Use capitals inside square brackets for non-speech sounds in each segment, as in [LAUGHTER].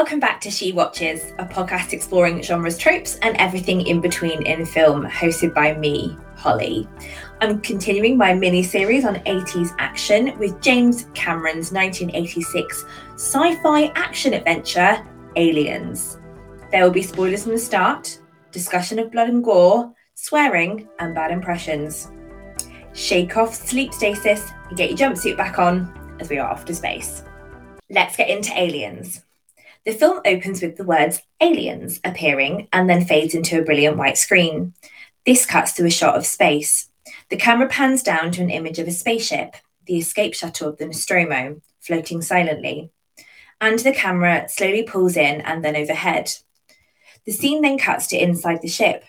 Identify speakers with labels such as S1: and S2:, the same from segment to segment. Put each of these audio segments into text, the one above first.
S1: Welcome back to She Watches, a podcast exploring genres, tropes, and everything in between in film, hosted by me, Hollie. I'm continuing my mini series on 80s action with James Cameron's 1986 sci fi action adventure, Aliens. There will be spoilers from the start, discussion of blood and gore, swearing, and bad impressions. Shake off sleep stasis and get your jumpsuit back on as we are off to space. Let's get into Aliens. The film opens with the words aliens appearing and then fades into a brilliant white screen. This cuts to a shot of space. The camera pans down to an image of a spaceship, the escape shuttle of the Nostromo, floating silently. And the camera slowly pulls in and then overhead. The scene then cuts to inside the ship.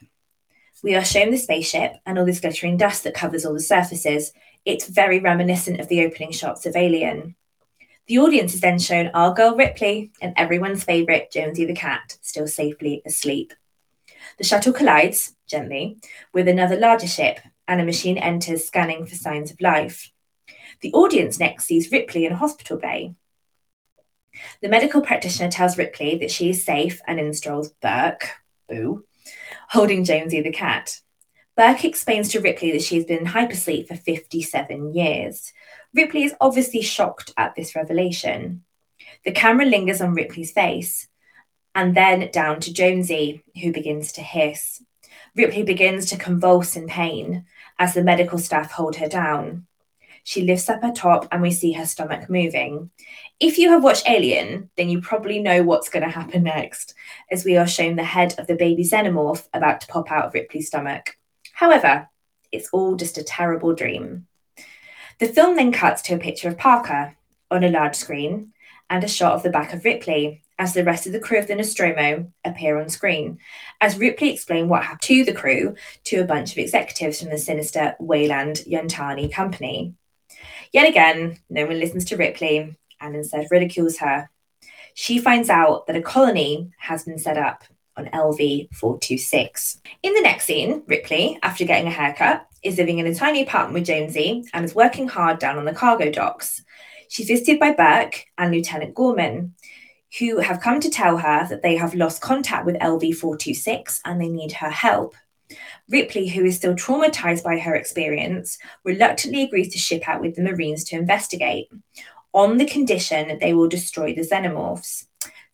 S1: We are shown the spaceship and all this glittering dust that covers all the surfaces. It's very reminiscent of the opening shots of Alien. The audience is then shown our girl Ripley and everyone's favourite Jonesy the cat, still safely asleep. The shuttle collides, gently, with another larger ship, and a machine enters scanning for signs of life. The audience next sees Ripley in a hospital bay. The medical practitioner tells Ripley that she is safe and in strolls Burke, boo, holding Jonesy the cat. Burke explains to Ripley that she has been in hypersleep for 57 years. Ripley is obviously shocked at this revelation. The camera lingers on Ripley's face and then down to Jonesy, who begins to hiss. Ripley begins to convulse in pain as the medical staff hold her down. She lifts up her top and we see her stomach moving. If you have watched Alien, then you probably know what's going to happen next, as we are shown the head of the baby xenomorph about to pop out of Ripley's stomach. However, it's all just a terrible dream. The film then cuts to a picture of Parker on a large screen and a shot of the back of Ripley as the rest of the crew of the Nostromo appear on screen, as Ripley explained what happened to the crew to a bunch of executives from the sinister Weyland Yutani company. Yet again, no one listens to Ripley and instead ridicules her. She finds out that a colony has been set up on LV 426. In the next scene, Ripley, after getting a haircut, is living in a tiny apartment with Jonesy and is working hard down on the cargo docks. She's visited by Burke and Lieutenant Gorman, who have come to tell her that they have lost contact with LV 426 and they need her help. Ripley, who is still traumatized by her experience, reluctantly agrees to ship out with the Marines to investigate, on the condition that they will destroy the xenomorphs.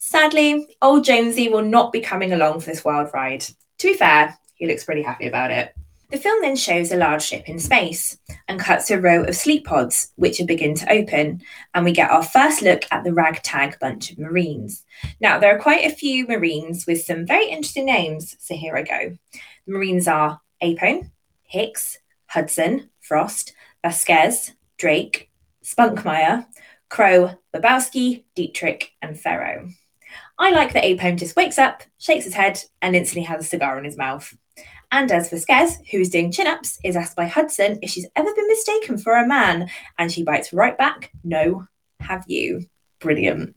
S1: Sadly, old Jonesy will not be coming along for this wild ride. To be fair, he looks pretty happy about it. The film then shows a large ship in space and cuts to a row of sleep pods, which begin to open, and we get our first look at the ragtag bunch of Marines. Now, there are quite a few Marines with some very interesting names, so here I go. The Marines are Apone, Hicks, Hudson, Frost, Vasquez, Drake, Spunkmeyer, Crowe, Babowski, Dietrich, and Ferro. I like that Apone just wakes up, shakes his head, and instantly has a cigar in his mouth. And as for Vasquez, who is doing chin ups, is asked by Hudson if she's ever been mistaken for a man, and she bites right back, No, have you? Brilliant.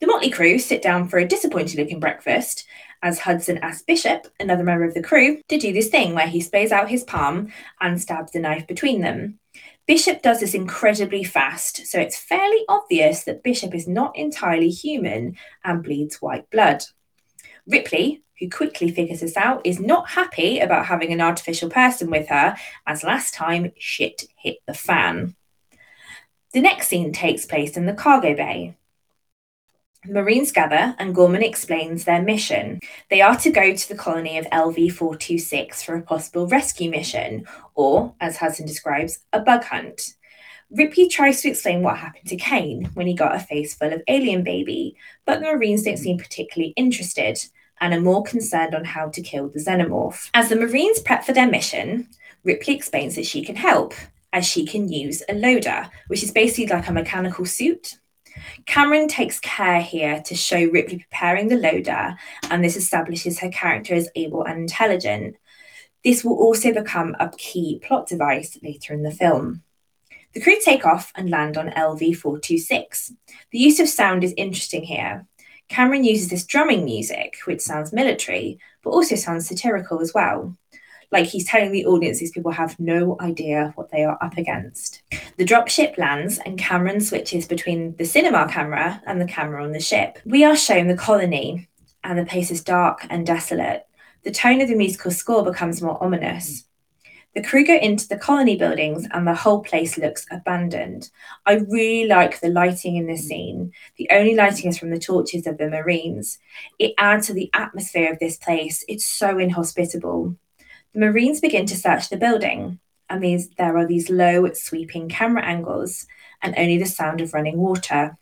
S1: The motley crew sit down for a disappointed looking breakfast as Hudson asks Bishop, another member of the crew, to do this thing where he sprays out his palm and stabs the knife between them. Bishop does this incredibly fast, so it's fairly obvious that Bishop is not entirely human and bleeds white blood. Ripley, who quickly figures this out, is not happy about having an artificial person with her, as last time shit hit the fan. The next scene takes place in the cargo bay. Marines gather and Gorman explains their mission. They are to go to the colony of LV 426 for a possible rescue mission, or, as Hudson describes, a bug hunt. Ripley tries to explain what happened to Kane when he got a face full of alien baby, but the Marines don't seem particularly interested and are more concerned on how to kill the xenomorph. As the Marines prep for their mission, Ripley explains that she can help, as she can use a loader, which is basically like a mechanical suit. Cameron takes care here to show Ripley preparing the loader, and this establishes her character as able and intelligent. This will also become a key plot device later in the film. The crew take off and land on LV 426. The use of sound is interesting here. Cameron uses this drumming music, which sounds military, but also sounds satirical as well. Like he's telling the audience these people have no idea what they are up against. The dropship lands and Cameron switches between the cinema camera and the camera on the ship. We are shown the colony and the place is dark and desolate. The tone of the musical score becomes more ominous. The crew go into the colony buildings and the whole place looks abandoned. I really like the lighting in this scene. The only lighting is from the torches of the Marines. It adds to the atmosphere of this place. It's so inhospitable. The Marines begin to search the building, and these, there are these low, sweeping camera angles and only the sound of running water.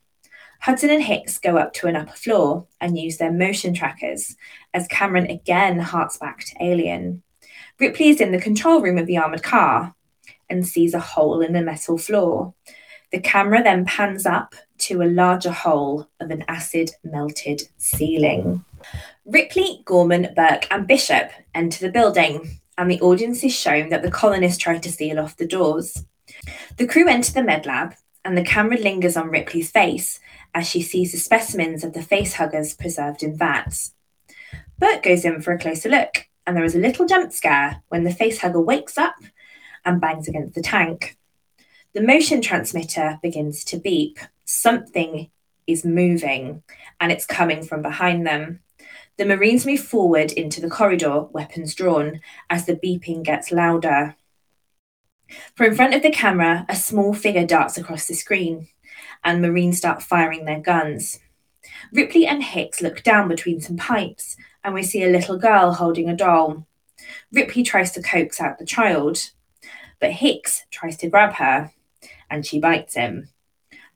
S1: Hudson and Hicks go up to an upper floor and use their motion trackers as Cameron again harks back to Alien. Ripley is in the control room of the armoured car and sees a hole in the metal floor. The camera then pans up to a larger hole of an acid melted ceiling. Ripley, Gorman, Burke, and Bishop enter the building, and the audience is shown that the colonists try to seal off the doors. The crew enter the med lab, and the camera lingers on Ripley's face as she sees the specimens of the face huggers preserved in vats. Burke goes in for a closer look and there is a little jump scare when the facehugger wakes up and bangs against the tank. The motion transmitter begins to beep. Something is moving and it's coming from behind them. The Marines move forward into the corridor, weapons drawn, as the beeping gets louder. From in front of the camera, a small figure darts across the screen, and Marines start firing their guns. Ripley and Hicks look down between some pipes and we see a little girl holding a doll. Ripley tries to coax out the child, but Hicks tries to grab her and she bites him.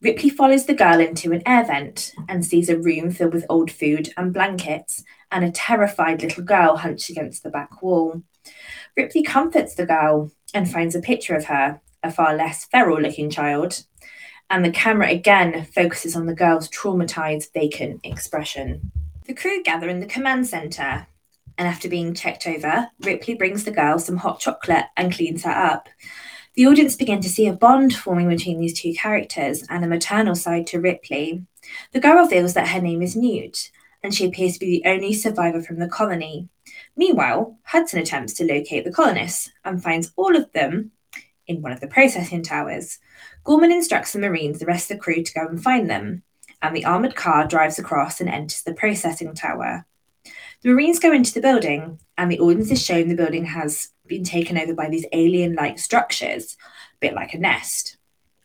S1: Ripley follows the girl into an air vent and sees a room filled with old food and blankets and a terrified little girl hunched against the back wall. Ripley comforts the girl and finds a picture of her, a far less feral looking child, and the camera again focuses on the girl's traumatized, vacant expression. The crew gather in the command centre, and after being checked over, Ripley brings the girl some hot chocolate and cleans her up. The audience begin to see a bond forming between these two characters and a maternal side to Ripley. The girl reveals that her name is Newt, and she appears to be the only survivor from the colony. Meanwhile, Hudson attempts to locate the colonists and finds all of them in one of the processing towers. Gorman instructs the Marines, the rest of the crew, to go and find them and the armoured car drives across and enters the processing tower. The Marines go into the building, and the audience is shown the building has been taken over by these alien like structures, a bit like a nest.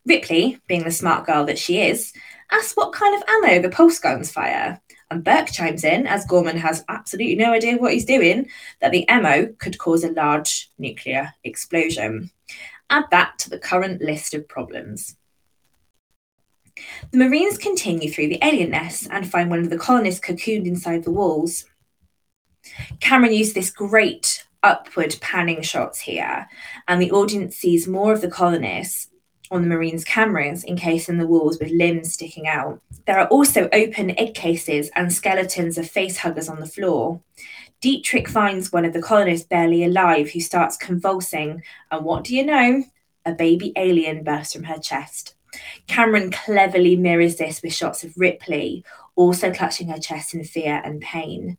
S1: Ripley, being the smart girl that she is, asks what kind of ammo the pulse guns fire. And Burke chimes in, as Gorman has absolutely no idea what he's doing, that the ammo could cause a large nuclear explosion. Add that to the current list of problems. The Marines continue through the alien nest and find one of the colonists cocooned inside the walls. Cameron used this great upward panning shots here, and the audience sees more of the colonists on the Marines' cameras encased in the walls with limbs sticking out. There are also open egg cases and skeletons of face huggers on the floor. Dietrich finds one of the colonists barely alive who starts convulsing, and what do you know? A baby alien bursts from her chest. Cameron cleverly mirrors this with shots of Ripley, also clutching her chest in fear and pain.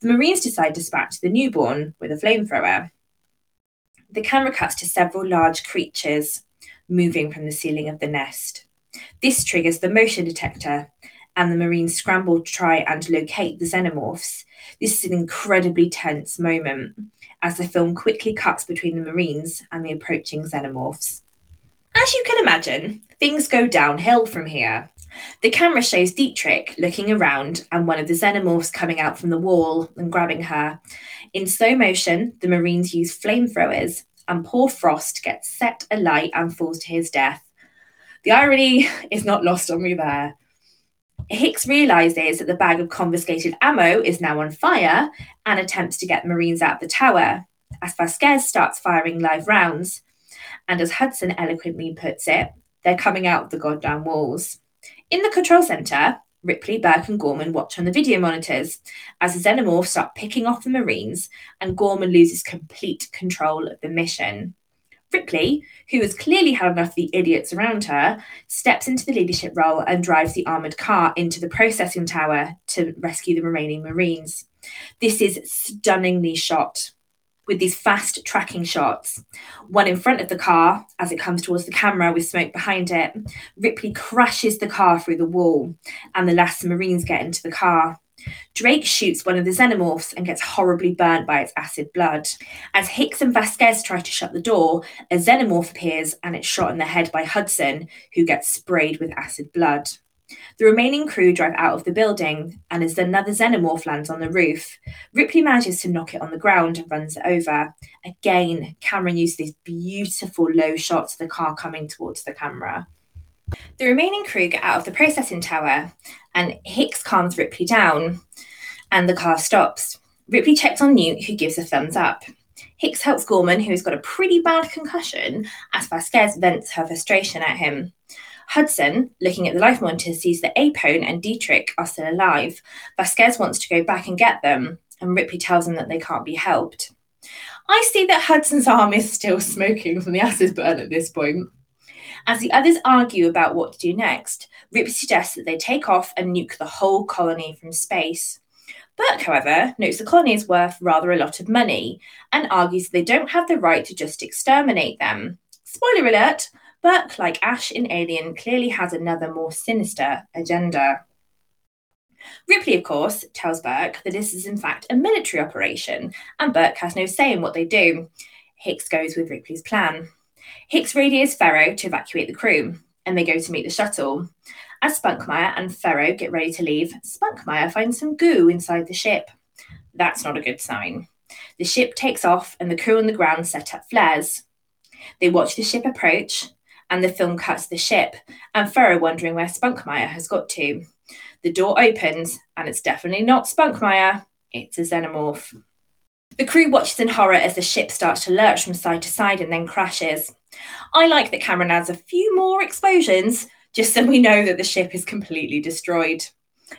S1: The Marines decide to dispatch the newborn with a flamethrower. The camera cuts to several large creatures moving from the ceiling of the nest. This triggers the motion detector, and the Marines scramble to try and locate the xenomorphs. This is an incredibly tense moment as the film quickly cuts between the Marines and the approaching xenomorphs. As you can imagine, things go downhill from here. The camera shows Dietrich looking around and one of the xenomorphs coming out from the wall and grabbing her. In slow motion, the Marines use flamethrowers, and poor Frost gets set alight and falls to his death. The irony [LAUGHS] is not lost on me. Hicks realizes that the bag of confiscated ammo is now on fire and attempts to get Marines out of the tower. As Vasquez starts firing live rounds, and as Hudson eloquently puts it, they're coming out of the goddamn walls. In the control center, Ripley, Burke, and Gorman watch on the video monitors as the xenomorphs start picking off the Marines, and Gorman loses complete control of the mission. Ripley, who has clearly had enough of the idiots around her, steps into the leadership role and drives the armoured car into the processing tower to rescue the remaining Marines. This is stunningly shot. With these fast tracking shots. One in front of the car as it comes towards the camera with smoke behind it. Ripley crashes the car through the wall, and the last Marines get into the car. Drake shoots one of the xenomorphs and gets horribly burnt by its acid blood. As Hicks and Vasquez try to shut the door, a xenomorph appears and it's shot in the head by Hudson, who gets sprayed with acid blood. The remaining crew drive out of the building, and as another xenomorph lands on the roof, Ripley manages to knock it on the ground and runs it over. Again, Cameron uses these beautiful low shots of the car coming towards the camera. The remaining crew get out of the processing tower, and Hicks calms Ripley down, and the car stops. Ripley checks on Newt, who gives a thumbs up. Hicks helps Gorman, who's got a pretty bad concussion, as Vasquez vents her frustration at him. Hudson, looking at the life monitor, sees that Apone and Dietrich are still alive. Vasquez wants to go back and get them, and Ripley tells him that they can't be helped. I see that Hudson's arm is still smoking from the acid burn at this point. As the others argue about what to do next, Ripley suggests that they take off and nuke the whole colony from space. Burke, however, notes the colony is worth rather a lot of money and argues they don't have the right to just exterminate them. Spoiler alert Burke, like Ash in Alien, clearly has another more sinister agenda. Ripley, of course, tells Burke that this is in fact a military operation, and Burke has no say in what they do. Hicks goes with Ripley's plan. Hicks radios Ferro to evacuate the crew, and they go to meet the shuttle. As Spunkmeyer and Ferro get ready to leave, Spunkmeyer finds some goo inside the ship. That's not a good sign. The ship takes off, and the crew on the ground set up flares. They watch the ship approach, and the film cuts the ship, and Ferro wondering where Spunkmeyer has got to. The door opens, and it's definitely not Spunkmeyer, it's a xenomorph. The crew watches in horror as the ship starts to lurch from side to side and then crashes. I like that Cameron adds a few more explosions just so we know that the ship is completely destroyed.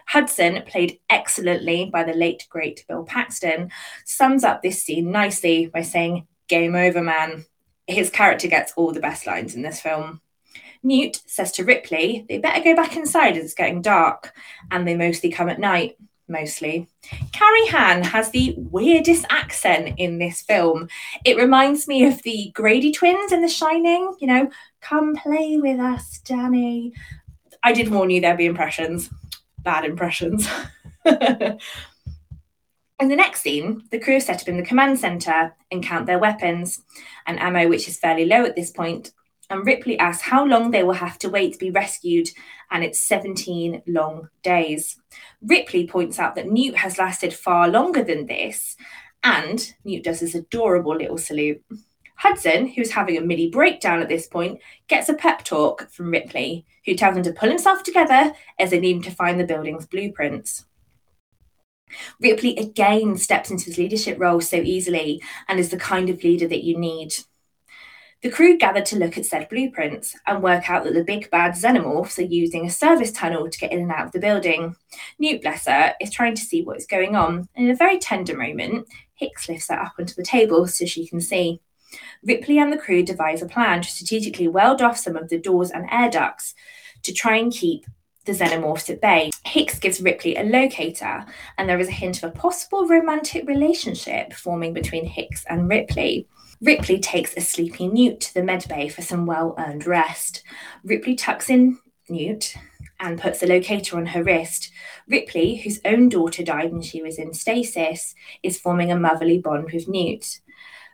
S1: Hudson, played excellently by the late great Bill Paxton, sums up this scene nicely by saying, Game over, man. His character gets all the best lines in this film. Newt says to Ripley, they better go back inside as it's getting dark, and they mostly come at night mostly. Carrie Henn has the weirdest accent in this film. It reminds me of the Grady twins in The Shining, you know, come play with us, Danny. I did warn you there'd be impressions, bad impressions. [LAUGHS] In the next scene, the crew are set up in the command centre and count their weapons and ammo, which is fairly low at this point. and Ripley asks how long they will have to wait to be rescued, and it's 17 long days. Ripley points out that Newt has lasted far longer than this, and Newt does this adorable little salute. Hudson, who's having a mini breakdown at this point, gets a pep talk from Ripley, who tells him to pull himself together as they need him to find the building's blueprints. Ripley again steps into his leadership role so easily and is the kind of leader that you need. The crew gathered to look at said blueprints and work out that the big bad xenomorphs are using a service tunnel to get in and out of the building. Newt, bless her, is trying to see what is going on, and in a very tender moment, Hicks lifts her up onto the table so she can see. Ripley and the crew devise a plan to strategically weld off some of the doors and air ducts to try and keep the xenomorphs at bay. Hicks gives Ripley a locator, and there is a hint of a possible romantic relationship forming between Hicks and Ripley. Ripley takes a sleepy Newt to the medbay for some well earned rest. Ripley tucks in Newt and puts a locator on her wrist. Ripley, whose own daughter died when she was in stasis, is forming a motherly bond with Newt.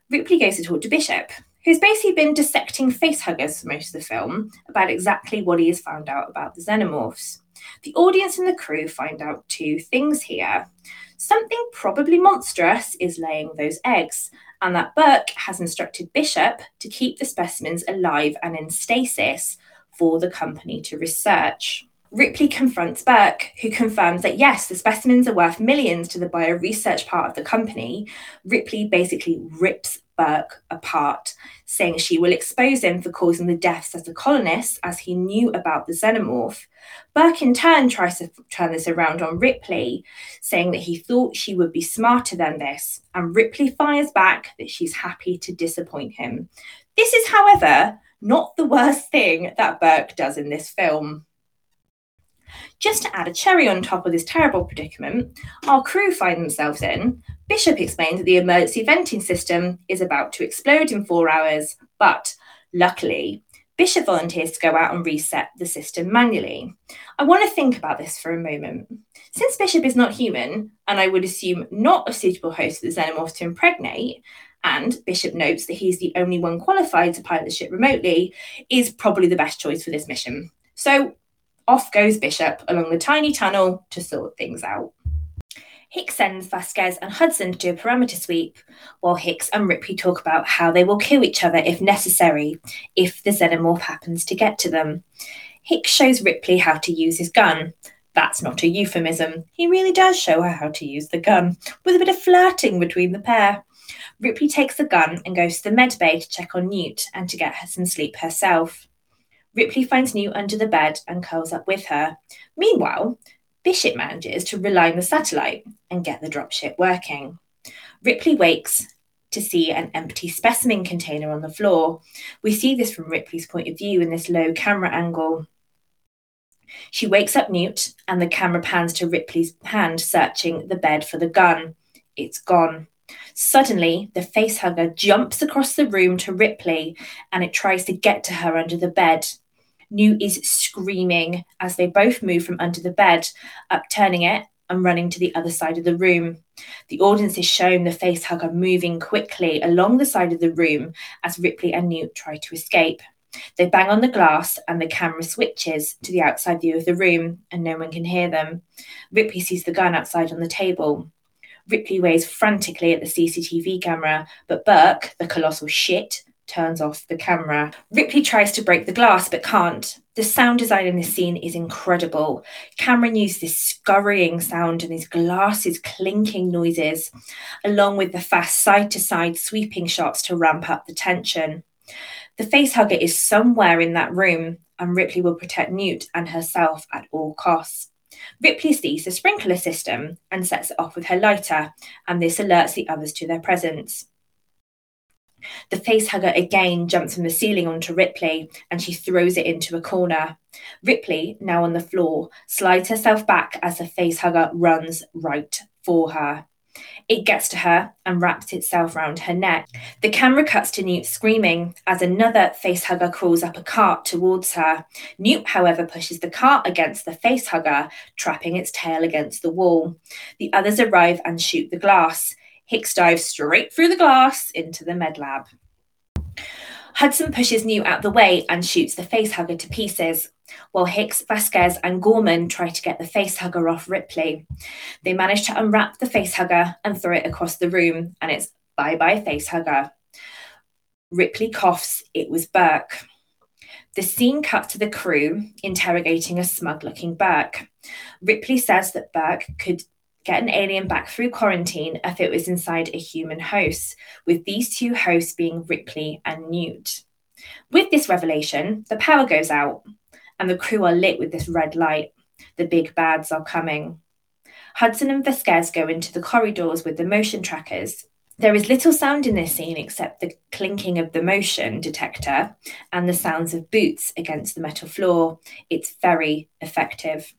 S1: Ripley goes to talk to Bishop, who's basically been dissecting facehuggers for most of the film about exactly what he has found out about the xenomorphs. The audience and the crew find out two things here. Something probably monstrous is laying those eggs, and that Burke has instructed Bishop to keep the specimens alive and in stasis for the company to research. Ripley confronts Burke, who confirms that yes, the specimens are worth millions to the bioresearch part of the company. Ripley basically rips Burke apart, saying she will expose him for causing the deaths of the colonists as he knew about the xenomorph. Burke in turn tries to turn this around on Ripley, saying that he thought she would be smarter than this, and Ripley fires back that she's happy to disappoint him. This is, however, not the worst thing that Burke does in this film. Just to add a cherry on top of this terrible predicament, our crew find themselves in Bishop explains that the emergency venting system is about to explode in four hours, but luckily, Bishop volunteers to go out and reset the system manually. I want to think about this for a moment. Since Bishop is not human, and I would assume not a suitable host for the xenomorphs to impregnate, and Bishop notes that he's the only one qualified to pilot the ship remotely, is probably the best choice for this mission. So off goes Bishop along the tiny tunnel to sort things out. Hicks sends Vasquez and Hudson to do a perimeter sweep, while Hicks and Ripley talk about how they will kill each other if necessary, if the xenomorph happens to get to them. Hicks shows Ripley how to use his gun. That's not a euphemism. He really does show her how to use the gun, with a bit of flirting between the pair. Ripley takes the gun and goes to the med bay to check on Newt and to get her some sleep herself. Ripley finds Newt under the bed and curls up with her. Meanwhile, Bishop manages to realign the satellite and get the dropship working. Ripley wakes to see an empty specimen container on the floor. We see this from Ripley's point of view in this low camera angle. She wakes up Newt, and the camera pans to Ripley's hand searching the bed for the gun. It's gone. Suddenly, the facehugger jumps across the room to Ripley and it tries to get to her under the bed. Newt is screaming as they both move from under the bed, upturning it and running to the other side of the room. The audience is shown the face hugger moving quickly along the side of the room as Ripley and Newt try to escape. They bang on the glass and the camera switches to the outside view of the room and no one can hear them. Ripley sees the gun outside on the table. Ripley waves frantically at the CCTV camera, but Burke, the colossal shit, turns off the camera. Ripley tries to break the glass but can't. The sound design in this scene is incredible. Cameron used this scurrying sound and these glasses clinking noises, along with the fast side to side sweeping shots to ramp up the tension. The facehugger is somewhere in that room, and Ripley will protect Newt and herself at all costs. Ripley sees the sprinkler system and sets it off with her lighter, and this alerts the others to their presence. The facehugger again jumps from the ceiling onto Ripley and she throws it into a corner. Ripley, now on the floor, slides herself back as the facehugger runs right for her. It gets to her and wraps itself round her neck. The camera cuts to Newt screaming as another facehugger crawls up a cart towards her. Newt, however, pushes the cart against the facehugger, trapping its tail against the wall. The others arrive and shoot the glass. Hicks dives straight through the glass into the med lab. Hudson pushes Newt out the way and shoots the facehugger to pieces while Hicks, Vasquez, and Gorman try to get the facehugger off Ripley. They manage to unwrap the facehugger and throw it across the room, and it's bye bye facehugger. Ripley coughs, it was Burke. The scene cuts to the crew interrogating a smug looking Burke. Ripley says that Burke could get an alien back through quarantine if it was inside a human host, with these two hosts being Ripley and Newt. With this revelation, the power goes out and the crew are lit with this red light. The big bads are coming. Hudson and Vasquez go into the corridors with the motion trackers. There is little sound in this scene except the clinking of the motion detector and the sounds of boots against the metal floor. It's very effective.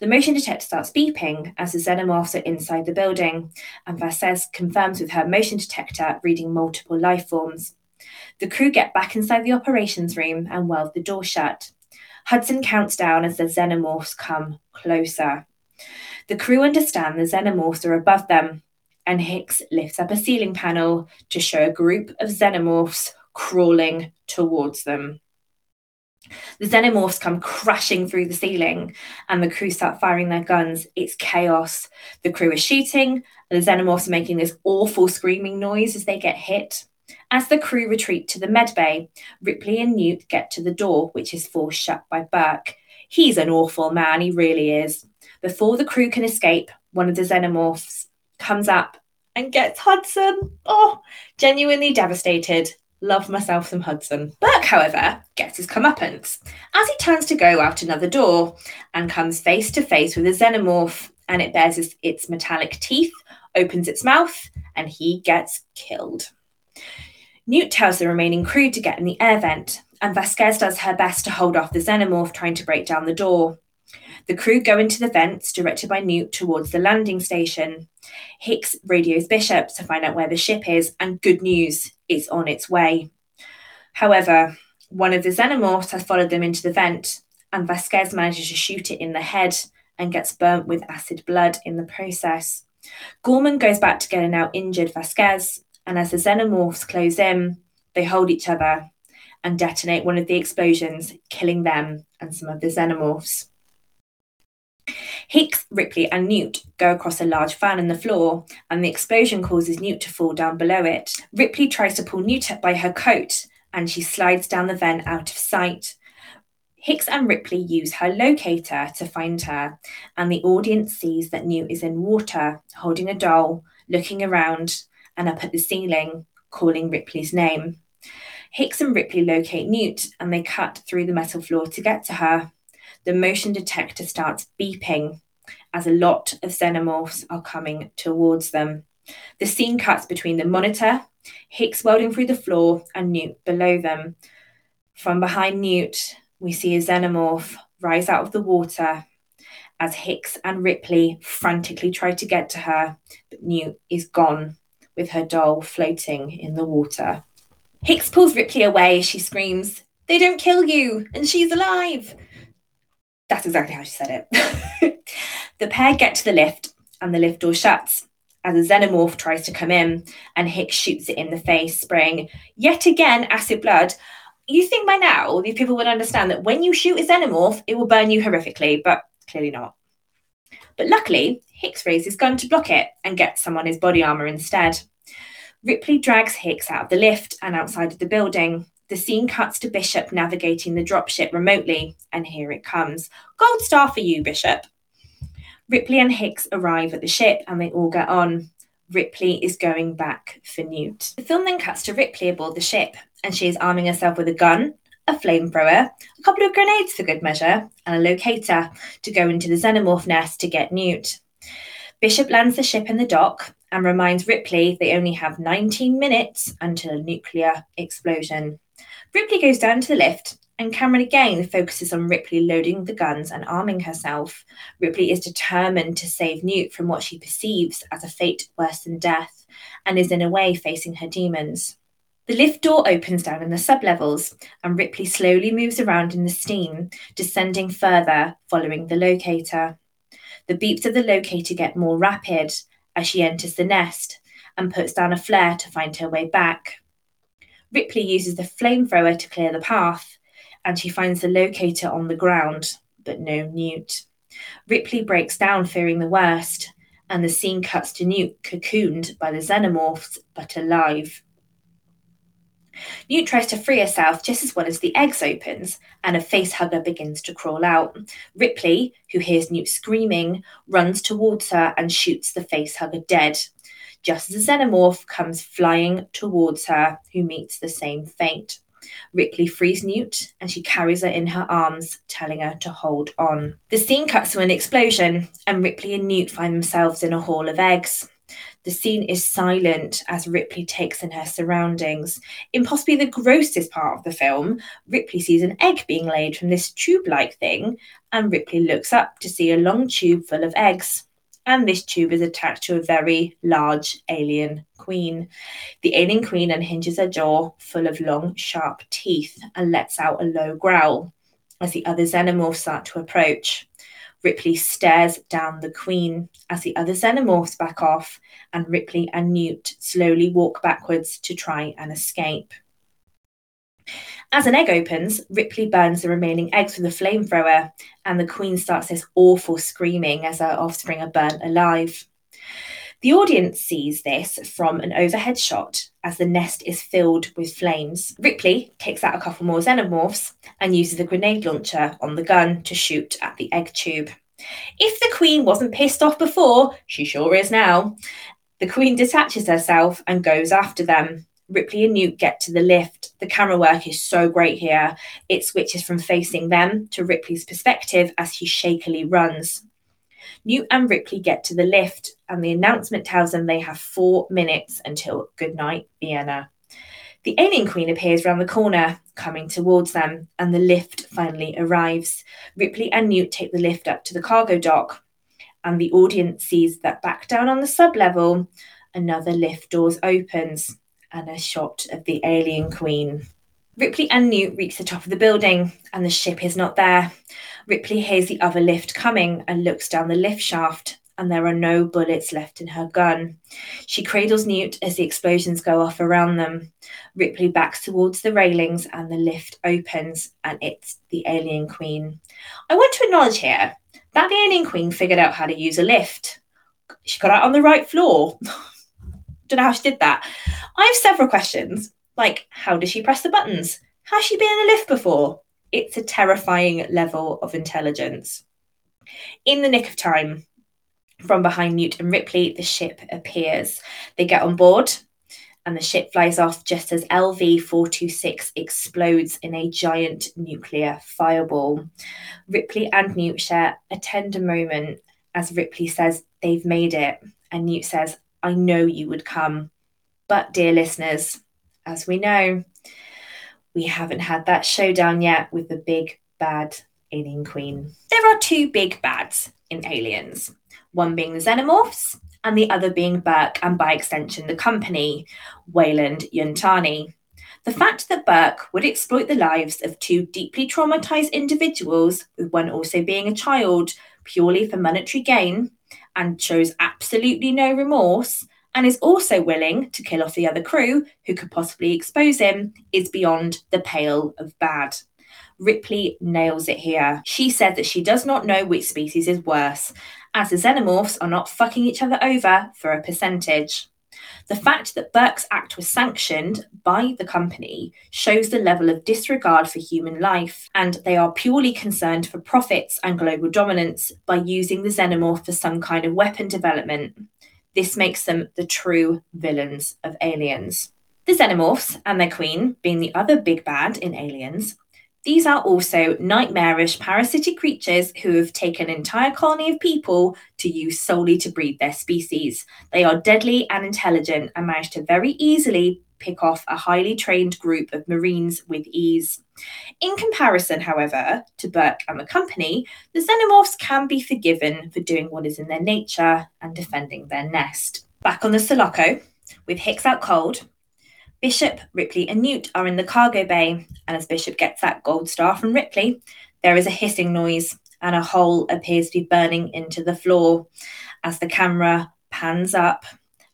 S1: The motion detector starts beeping as the xenomorphs are inside the building, and Vasquez confirms with her motion detector reading multiple life forms. The crew get back inside the operations room and weld the door shut. Hudson counts down as the xenomorphs come closer. The crew understand the xenomorphs are above them, and Hicks lifts up a ceiling panel to show a group of xenomorphs crawling towards them. The xenomorphs come crashing through the ceiling, and the crew start firing their guns. It's chaos. The crew is shooting, and the xenomorphs are making this awful screaming noise as they get hit. As the crew retreat to the medbay, Ripley and Newt get to the door, which is forced shut by Burke. He's an awful man, he really is. Before the crew can escape, one of the xenomorphs comes up and gets Hudson. Oh, genuinely devastated. Love myself some Hudson. Burke, however, gets his comeuppance as he turns to go out another door and comes face to face with a xenomorph, and it bears its metallic teeth, opens its mouth, and he gets killed. Newt tells the remaining crew to get in the air vent, and Vasquez does her best to hold off the xenomorph trying to break down the door. The crew go into the vents directed by Newt towards the landing station. Hicks radios Bishop to find out where the ship is, and good news, it's on its way. However, one of the xenomorphs has followed them into the vent, and Vasquez manages to shoot it in the head and gets burnt with acid blood in the process. Gorman goes back to get a now injured Vasquez, and as the xenomorphs close in, they hold each other and detonate one of the explosions, killing them and some of the xenomorphs. Hicks, Ripley, and Newt go across a large fan in the floor, and the explosion causes Newt to fall down below it. Ripley tries to pull Newt up by her coat, and she slides down the vent out of sight. Hicks and Ripley use her locator to find her, and the audience sees that Newt is in water, holding a doll, looking around, and up at the ceiling, calling Ripley's name. Hicks and Ripley locate Newt and they cut through the metal floor to get to her. The motion detector starts beeping as a lot of xenomorphs are coming towards them. The scene cuts between the monitor, Hicks welding through the floor, and Newt below them. From behind Newt, we see a xenomorph rise out of the water as Hicks and Ripley frantically try to get to her, but Newt is gone with her doll floating in the water. Hicks pulls Ripley away as she screams, They don't kill you, and she's alive. That's exactly how she said it. [LAUGHS] the pair get to the lift, and the lift door shuts as a xenomorph tries to come in, and Hicks shoots it in the face, spraying yet again acid blood. You think by now these people would understand that when you shoot a xenomorph, it will burn you horrifically, but clearly not. But luckily, Hicks raises gun to block it and gets some on his body armor instead. Ripley drags Hicks out of the lift and outside of the building. The scene cuts to Bishop navigating the dropship remotely, and here it comes. Gold star for you, Bishop. Ripley and Hicks arrive at the ship and they all get on. Ripley is going back for Newt. The film then cuts to Ripley aboard the ship, and she is arming herself with a gun, a flamethrower, a couple of grenades for good measure, and a locator to go into the xenomorph nest to get Newt. Bishop lands the ship in the dock and reminds Ripley they only have 19 minutes until a nuclear explosion. Ripley goes down to the lift, and Cameron again focuses on Ripley loading the guns and arming herself. Ripley is determined to save Newt from what she perceives as a fate worse than death, and is in a way facing her demons. The lift door opens down in the sublevels, and Ripley slowly moves around in the steam, descending further, following the locator. The beeps of the locator get more rapid, as she enters the nest and puts down a flare to find her way back. Ripley uses the flamethrower to clear the path, and she finds the locator on the ground, but no Newt. Ripley breaks down, fearing the worst, and the scene cuts to Newt cocooned by the xenomorphs, but alive. Newt tries to free herself just as well as the eggs opens and a face hugger begins to crawl out. Ripley, who hears Newt screaming, runs towards her and shoots the face hugger dead, just as a xenomorph comes flying towards her, who meets the same fate. Ripley frees Newt and she carries her in her arms, telling her to hold on. The scene cuts to an explosion, and Ripley and Newt find themselves in a hall of eggs. The scene is silent as Ripley takes in her surroundings. In possibly the grossest part of the film, Ripley sees an egg being laid from this tube like thing, and Ripley looks up to see a long tube full of eggs. And this tube is attached to a very large alien queen. The alien queen unhinges her jaw, full of long, sharp teeth, and lets out a low growl as the other xenomorphs start to approach. Ripley stares down the Queen as the other xenomorphs back off, and Ripley and Newt slowly walk backwards to try and escape. As an egg opens, Ripley burns the remaining eggs with a flamethrower, and the Queen starts this awful screaming as her offspring are burnt alive. The audience sees this from an overhead shot as the nest is filled with flames. Ripley takes out a couple more xenomorphs and uses a grenade launcher on the gun to shoot at the egg tube. If the Queen wasn't pissed off before, she sure is now. The Queen detaches herself and goes after them. Ripley and Newt get to the lift. The camera work is so great here. It switches from facing them to Ripley's perspective as he shakily runs. Newt and Ripley get to the lift, and the announcement tells them they have four minutes until goodnight Vienna. The alien queen appears round the corner, coming towards them, and the lift finally arrives. Ripley and Newt take the lift up to the cargo dock, and the audience sees that back down on the sub level, another lift doors opens, and a shot of the alien queen. Ripley and Newt reach the top of the building, and the ship is not there. Ripley hears the other lift coming and looks down the lift shaft, and there are no bullets left in her gun. She cradles Newt as the explosions go off around them. Ripley backs towards the railings and the lift opens, and it's the Alien Queen. I want to acknowledge here that the Alien Queen figured out how to use a lift. She got out on the right floor. [LAUGHS] Don't know how she did that. I have several questions, like how does she press the buttons? Has she been in a lift before? It's a terrifying level of intelligence. In the nick of time, from behind Newt and Ripley, the ship appears. They get on board, and the ship flies off just as LV 426 explodes in a giant nuclear fireball. Ripley and Newt share a tender moment as Ripley says they've made it, and Newt says, I know you would come. But, dear listeners, as we know, we haven't had that showdown yet with the big bad alien queen. There are two big bads in Aliens one being the xenomorphs, and the other being Burke and by extension the company, Weyland Yutani. The fact that Burke would exploit the lives of two deeply traumatized individuals, with one also being a child, purely for monetary gain, and shows absolutely no remorse, and is also willing to kill off the other crew who could possibly expose him, is beyond the pale of bad. Ripley nails it here. She said that she does not know which species is worse, as the xenomorphs are not fucking each other over for a percentage. The fact that Burke's act was sanctioned by the company shows the level of disregard for human life, and they are purely concerned for profits and global dominance by using the xenomorph for some kind of weapon development. This makes them the true villains of Aliens. The xenomorphs and their queen, being the other big bad in Aliens, these are also nightmarish parasitic creatures who have taken an entire colony of people to use solely to breed their species. They are deadly and intelligent and manage to very easily pick off a highly trained group of Marines with ease. In comparison, however, to Burke and the company, the xenomorphs can be forgiven for doing what is in their nature and defending their nest. Back on the Sulaco, with Hicks out cold, Bishop, Ripley, and Newt are in the cargo bay, and as Bishop gets that gold star from Ripley, there is a hissing noise, and a hole appears to be burning into the floor as the camera pans up,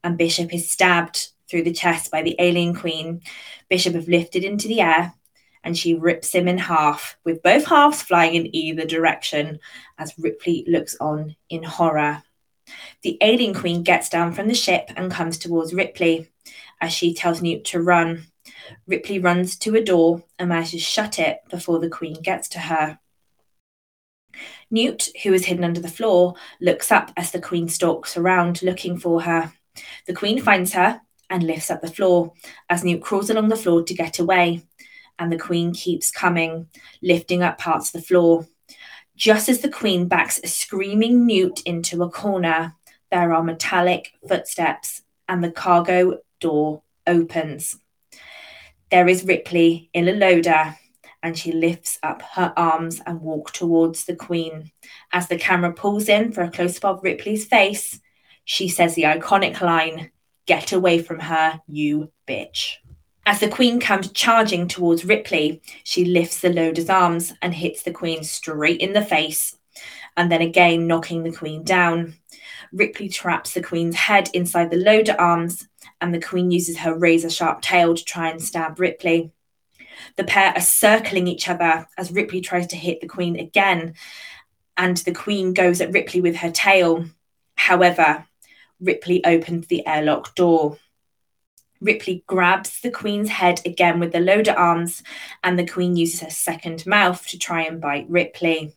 S1: and Bishop is stabbed through the chest by the alien queen. Bishop is lifted into the air, and she rips him in half, with both halves flying in either direction as Ripley looks on in horror. The alien queen gets down from the ship and comes towards Ripley as she tells Newt to run. Ripley runs to a door and manages to shut it before the Queen gets to her. Newt, who is hidden under the floor, looks up as the Queen stalks around looking for her. The Queen finds her and lifts up the floor as Newt crawls along the floor to get away. And the Queen keeps coming, lifting up parts of the floor. Just as the Queen backs a screaming Newt into a corner, there are metallic footsteps, and the cargo door opens. There is Ripley in a loader, and she lifts up her arms and walks towards the Queen. As the camera pulls in for a close up of Ripley's face, she says the iconic line, Get away from her, you bitch. As the Queen comes charging towards Ripley, she lifts the loader's arms and hits the Queen straight in the face, and then again knocking the Queen down. Ripley traps the Queen's head inside the loader arms and the Queen uses her razor sharp tail to try and stab Ripley. The pair are circling each other as Ripley tries to hit the Queen again, and the Queen goes at Ripley with her tail. However, Ripley opens the airlock door. Ripley grabs the Queen's head again with the loader arms, and the Queen uses her second mouth to try and bite Ripley.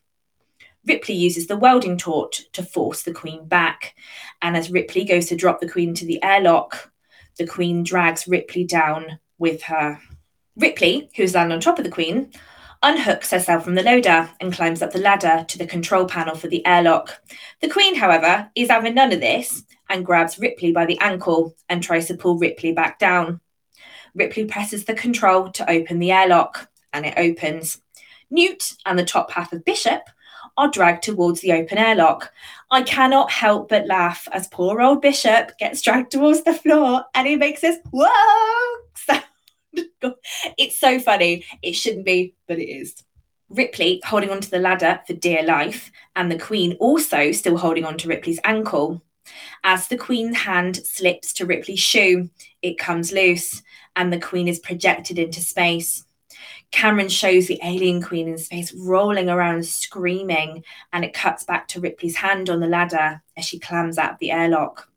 S1: Ripley uses the welding torch to force the Queen back, and as Ripley goes to drop the Queen to the airlock, the Queen drags Ripley down with her. Ripley, who's landed on top of the Queen, unhooks herself from the loader and climbs up the ladder to the control panel for the airlock. The Queen, however, is having none of this and grabs Ripley by the ankle and tries to pull Ripley back down. Ripley presses the control to open the airlock, and it opens. Newt and the top half of Bishop are dragged towards the open airlock. I cannot help but laugh as poor old Bishop gets dragged towards the floor and he makes this whoa sound. [LAUGHS] it's so funny. It shouldn't be, but it is. Ripley holding onto the ladder for dear life, and the Queen also still holding onto Ripley's ankle. As the Queen's hand slips to Ripley's shoe, it comes loose, and the Queen is projected into space. Cameron shows the alien queen in space rolling around screaming, and it cuts back to Ripley's hand on the ladder as she clambers out of the airlock.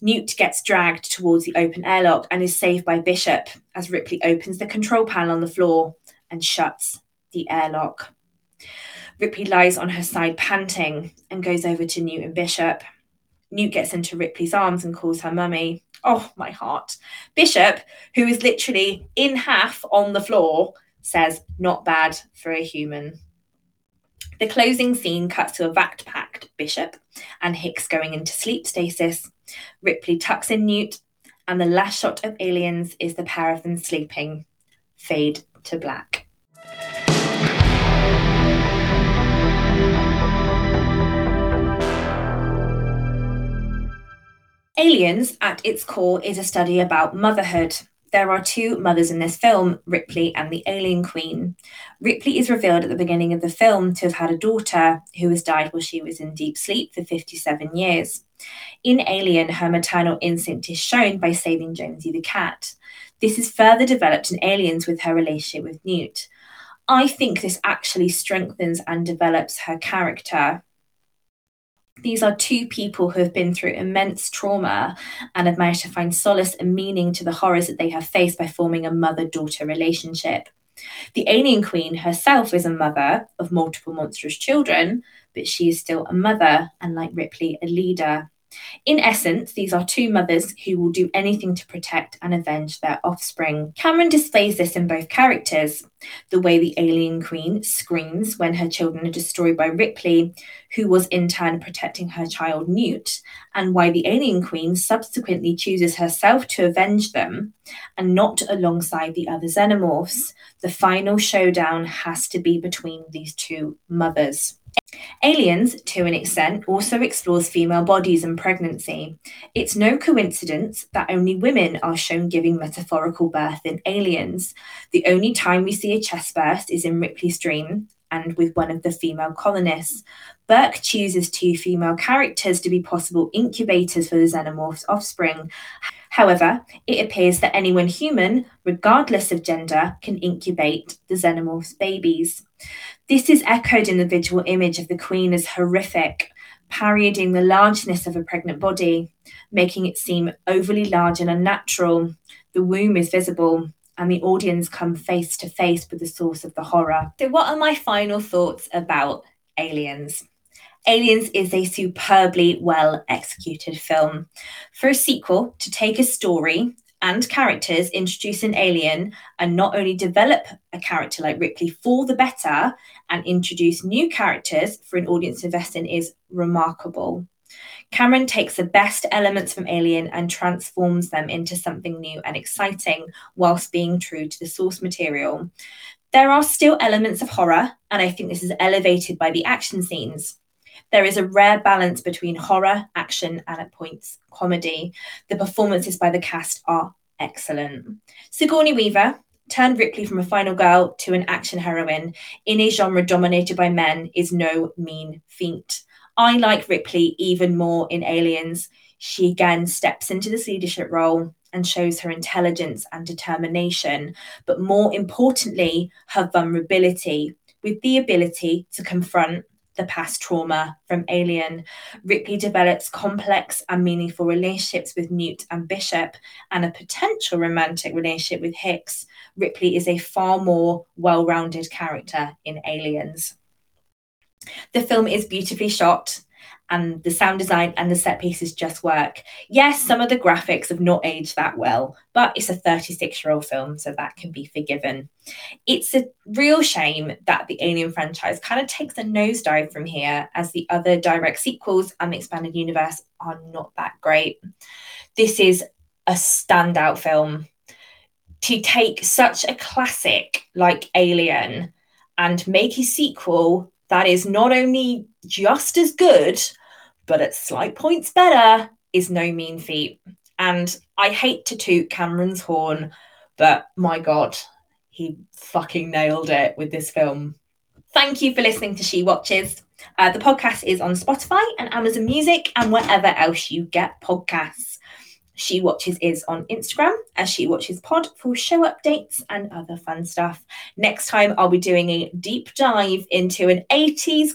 S1: Newt gets dragged towards the open airlock and is saved by Bishop as Ripley opens the control panel on the floor and shuts the airlock. Ripley lies on her side panting and goes over to Newt and Bishop. Newt gets into Ripley's arms and calls her mummy. Oh, my heart. Bishop, who is literally in half on the floor, says, Not bad for a human. The closing scene cuts to a vac packed Bishop and Hicks going into sleep stasis. Ripley tucks in Newt, and the last shot of aliens is the pair of them sleeping. Fade to black. Aliens, at its core, is a study about motherhood. There are two mothers in this film, Ripley and the Alien Queen. Ripley is revealed at the beginning of the film to have had a daughter who has died while she was in deep sleep for 57 years. In Alien, her maternal instinct is shown by saving Jonesy the cat. This is further developed in Aliens with her relationship with Newt. I think this actually strengthens and develops her character these are two people who have been through immense trauma and have managed to find solace and meaning to the horrors that they have faced by forming a mother daughter relationship. The alien queen herself is a mother of multiple monstrous children, but she is still a mother and, like Ripley, a leader. In essence, these are two mothers who will do anything to protect and avenge their offspring. Cameron displays this in both characters. The way the alien queen screams when her children are destroyed by Ripley, who was in turn protecting her child Newt, and why the alien queen subsequently chooses herself to avenge them and not alongside the other xenomorphs. The final showdown has to be between these two mothers. Aliens, to an extent, also explores female bodies and pregnancy. It's no coincidence that only women are shown giving metaphorical birth in Aliens. The only time we see a chest burst is in Ripley's dream and with one of the female colonists. Burke chooses two female characters to be possible incubators for the xenomorph's offspring. However, it appears that anyone human, regardless of gender, can incubate the xenomorph's babies. This is echoed in the visual image of the queen as horrific, parodying the largeness of a pregnant body, making it seem overly large and unnatural. The womb is visible, and the audience come face to face with the source of the horror. So, what are my final thoughts about Aliens? Aliens is a superbly well executed film. For a sequel to take a story and characters, introduce an alien, and not only develop a character like Ripley for the better and introduce new characters for an audience to invest in is remarkable. Cameron takes the best elements from Alien and transforms them into something new and exciting whilst being true to the source material. There are still elements of horror, and I think this is elevated by the action scenes. There is a rare balance between horror, action, and at points comedy. The performances by the cast are excellent. Sigourney Weaver turned Ripley from a final girl to an action heroine in a genre dominated by men is no mean feat. I like Ripley even more in Aliens. She again steps into this leadership role and shows her intelligence and determination, but more importantly, her vulnerability with the ability to confront the past trauma from Alien. Ripley develops complex and meaningful relationships with Newt and Bishop and a potential romantic relationship with Hicks. Ripley is a far more well rounded character in Aliens. The film is beautifully shot and the sound design and the set pieces just work. Yes, some of the graphics have not aged that well, but it's a 36 year old film, so that can be forgiven. It's a real shame that the Alien franchise kind of takes a nosedive from here, as the other direct sequels and the expanded universe are not that great. This is a standout film. to take such a classic like Alien and make a sequel that is not only just as good, but at slight points better is no mean feat. And I hate to toot Cameron's horn, but my God, he fucking nailed it with this film. Thank you for listening to She Watches. Uh, the podcast is on Spotify and Amazon Music and wherever else you get podcasts. She Watches is on Instagram as She Watches Pod for show updates and other fun stuff. Next time, I'll be doing a deep dive into an 80s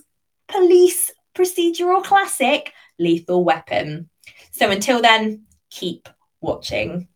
S1: police procedural classic, Lethal Weapon. So until then, keep watching.